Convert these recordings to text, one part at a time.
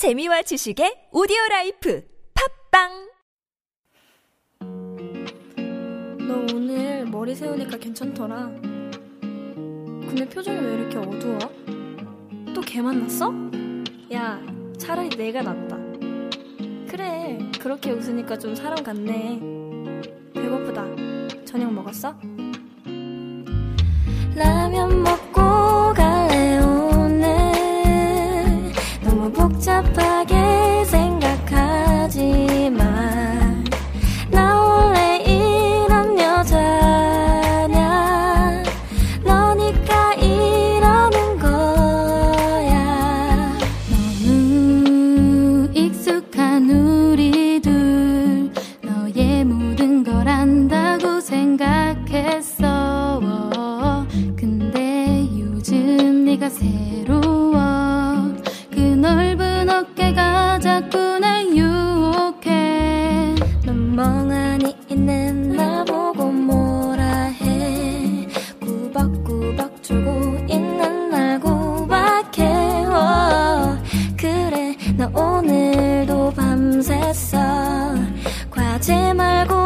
재미와 지식의 오디오 라이프 팟빵 너 오늘 머리 세우니까 괜찮더라. 근데 표정이 왜 이렇게 어두워? 또 걔 만났어? 야, 차라리 내가 낫다. 그래, 그렇게 웃으니까 좀 사람 같네. 배고프다. 저녁 먹었어? 라면 생각했어. 근데 요즘 네가 새로워. 그 넓은 어깨가 자꾸 날 유혹해. 넌 멍하니 있는 나 보고 뭐라 해. 꾸벅꾸벅 졸고 있는 날 구박해 어, 그래 나 오늘도 밤샜어 과제 말고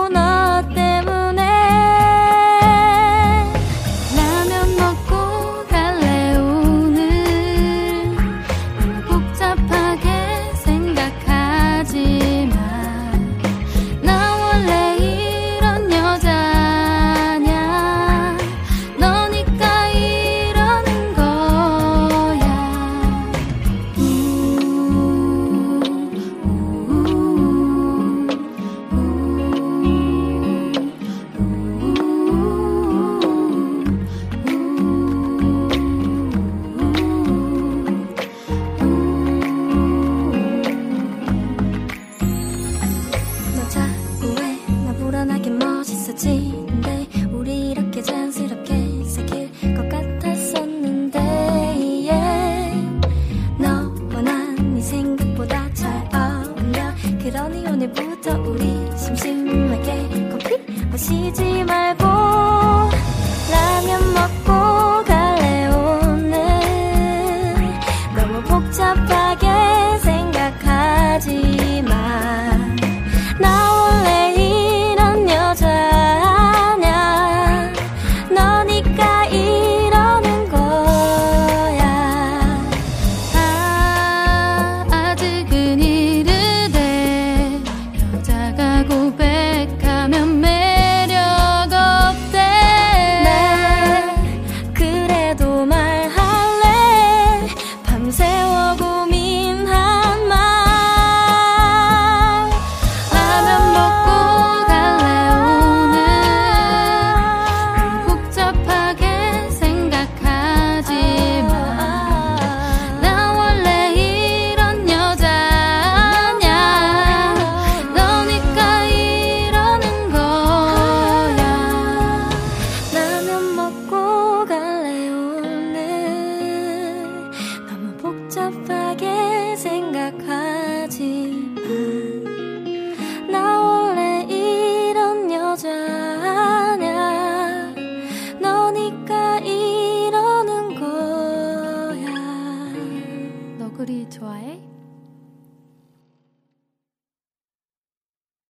멋있어지는데 우리 이렇게 자연스럽게 사귈 것 같았었는데 yeah. 너와 난네 생각보다 잘 어울려 그러니 오늘부터 우리 심심하게 커피 마시지 말고 복잡하게 생각하지 마. 나 원래 이런 여자냐 너니까 이러는 거야 너구리 좋아해?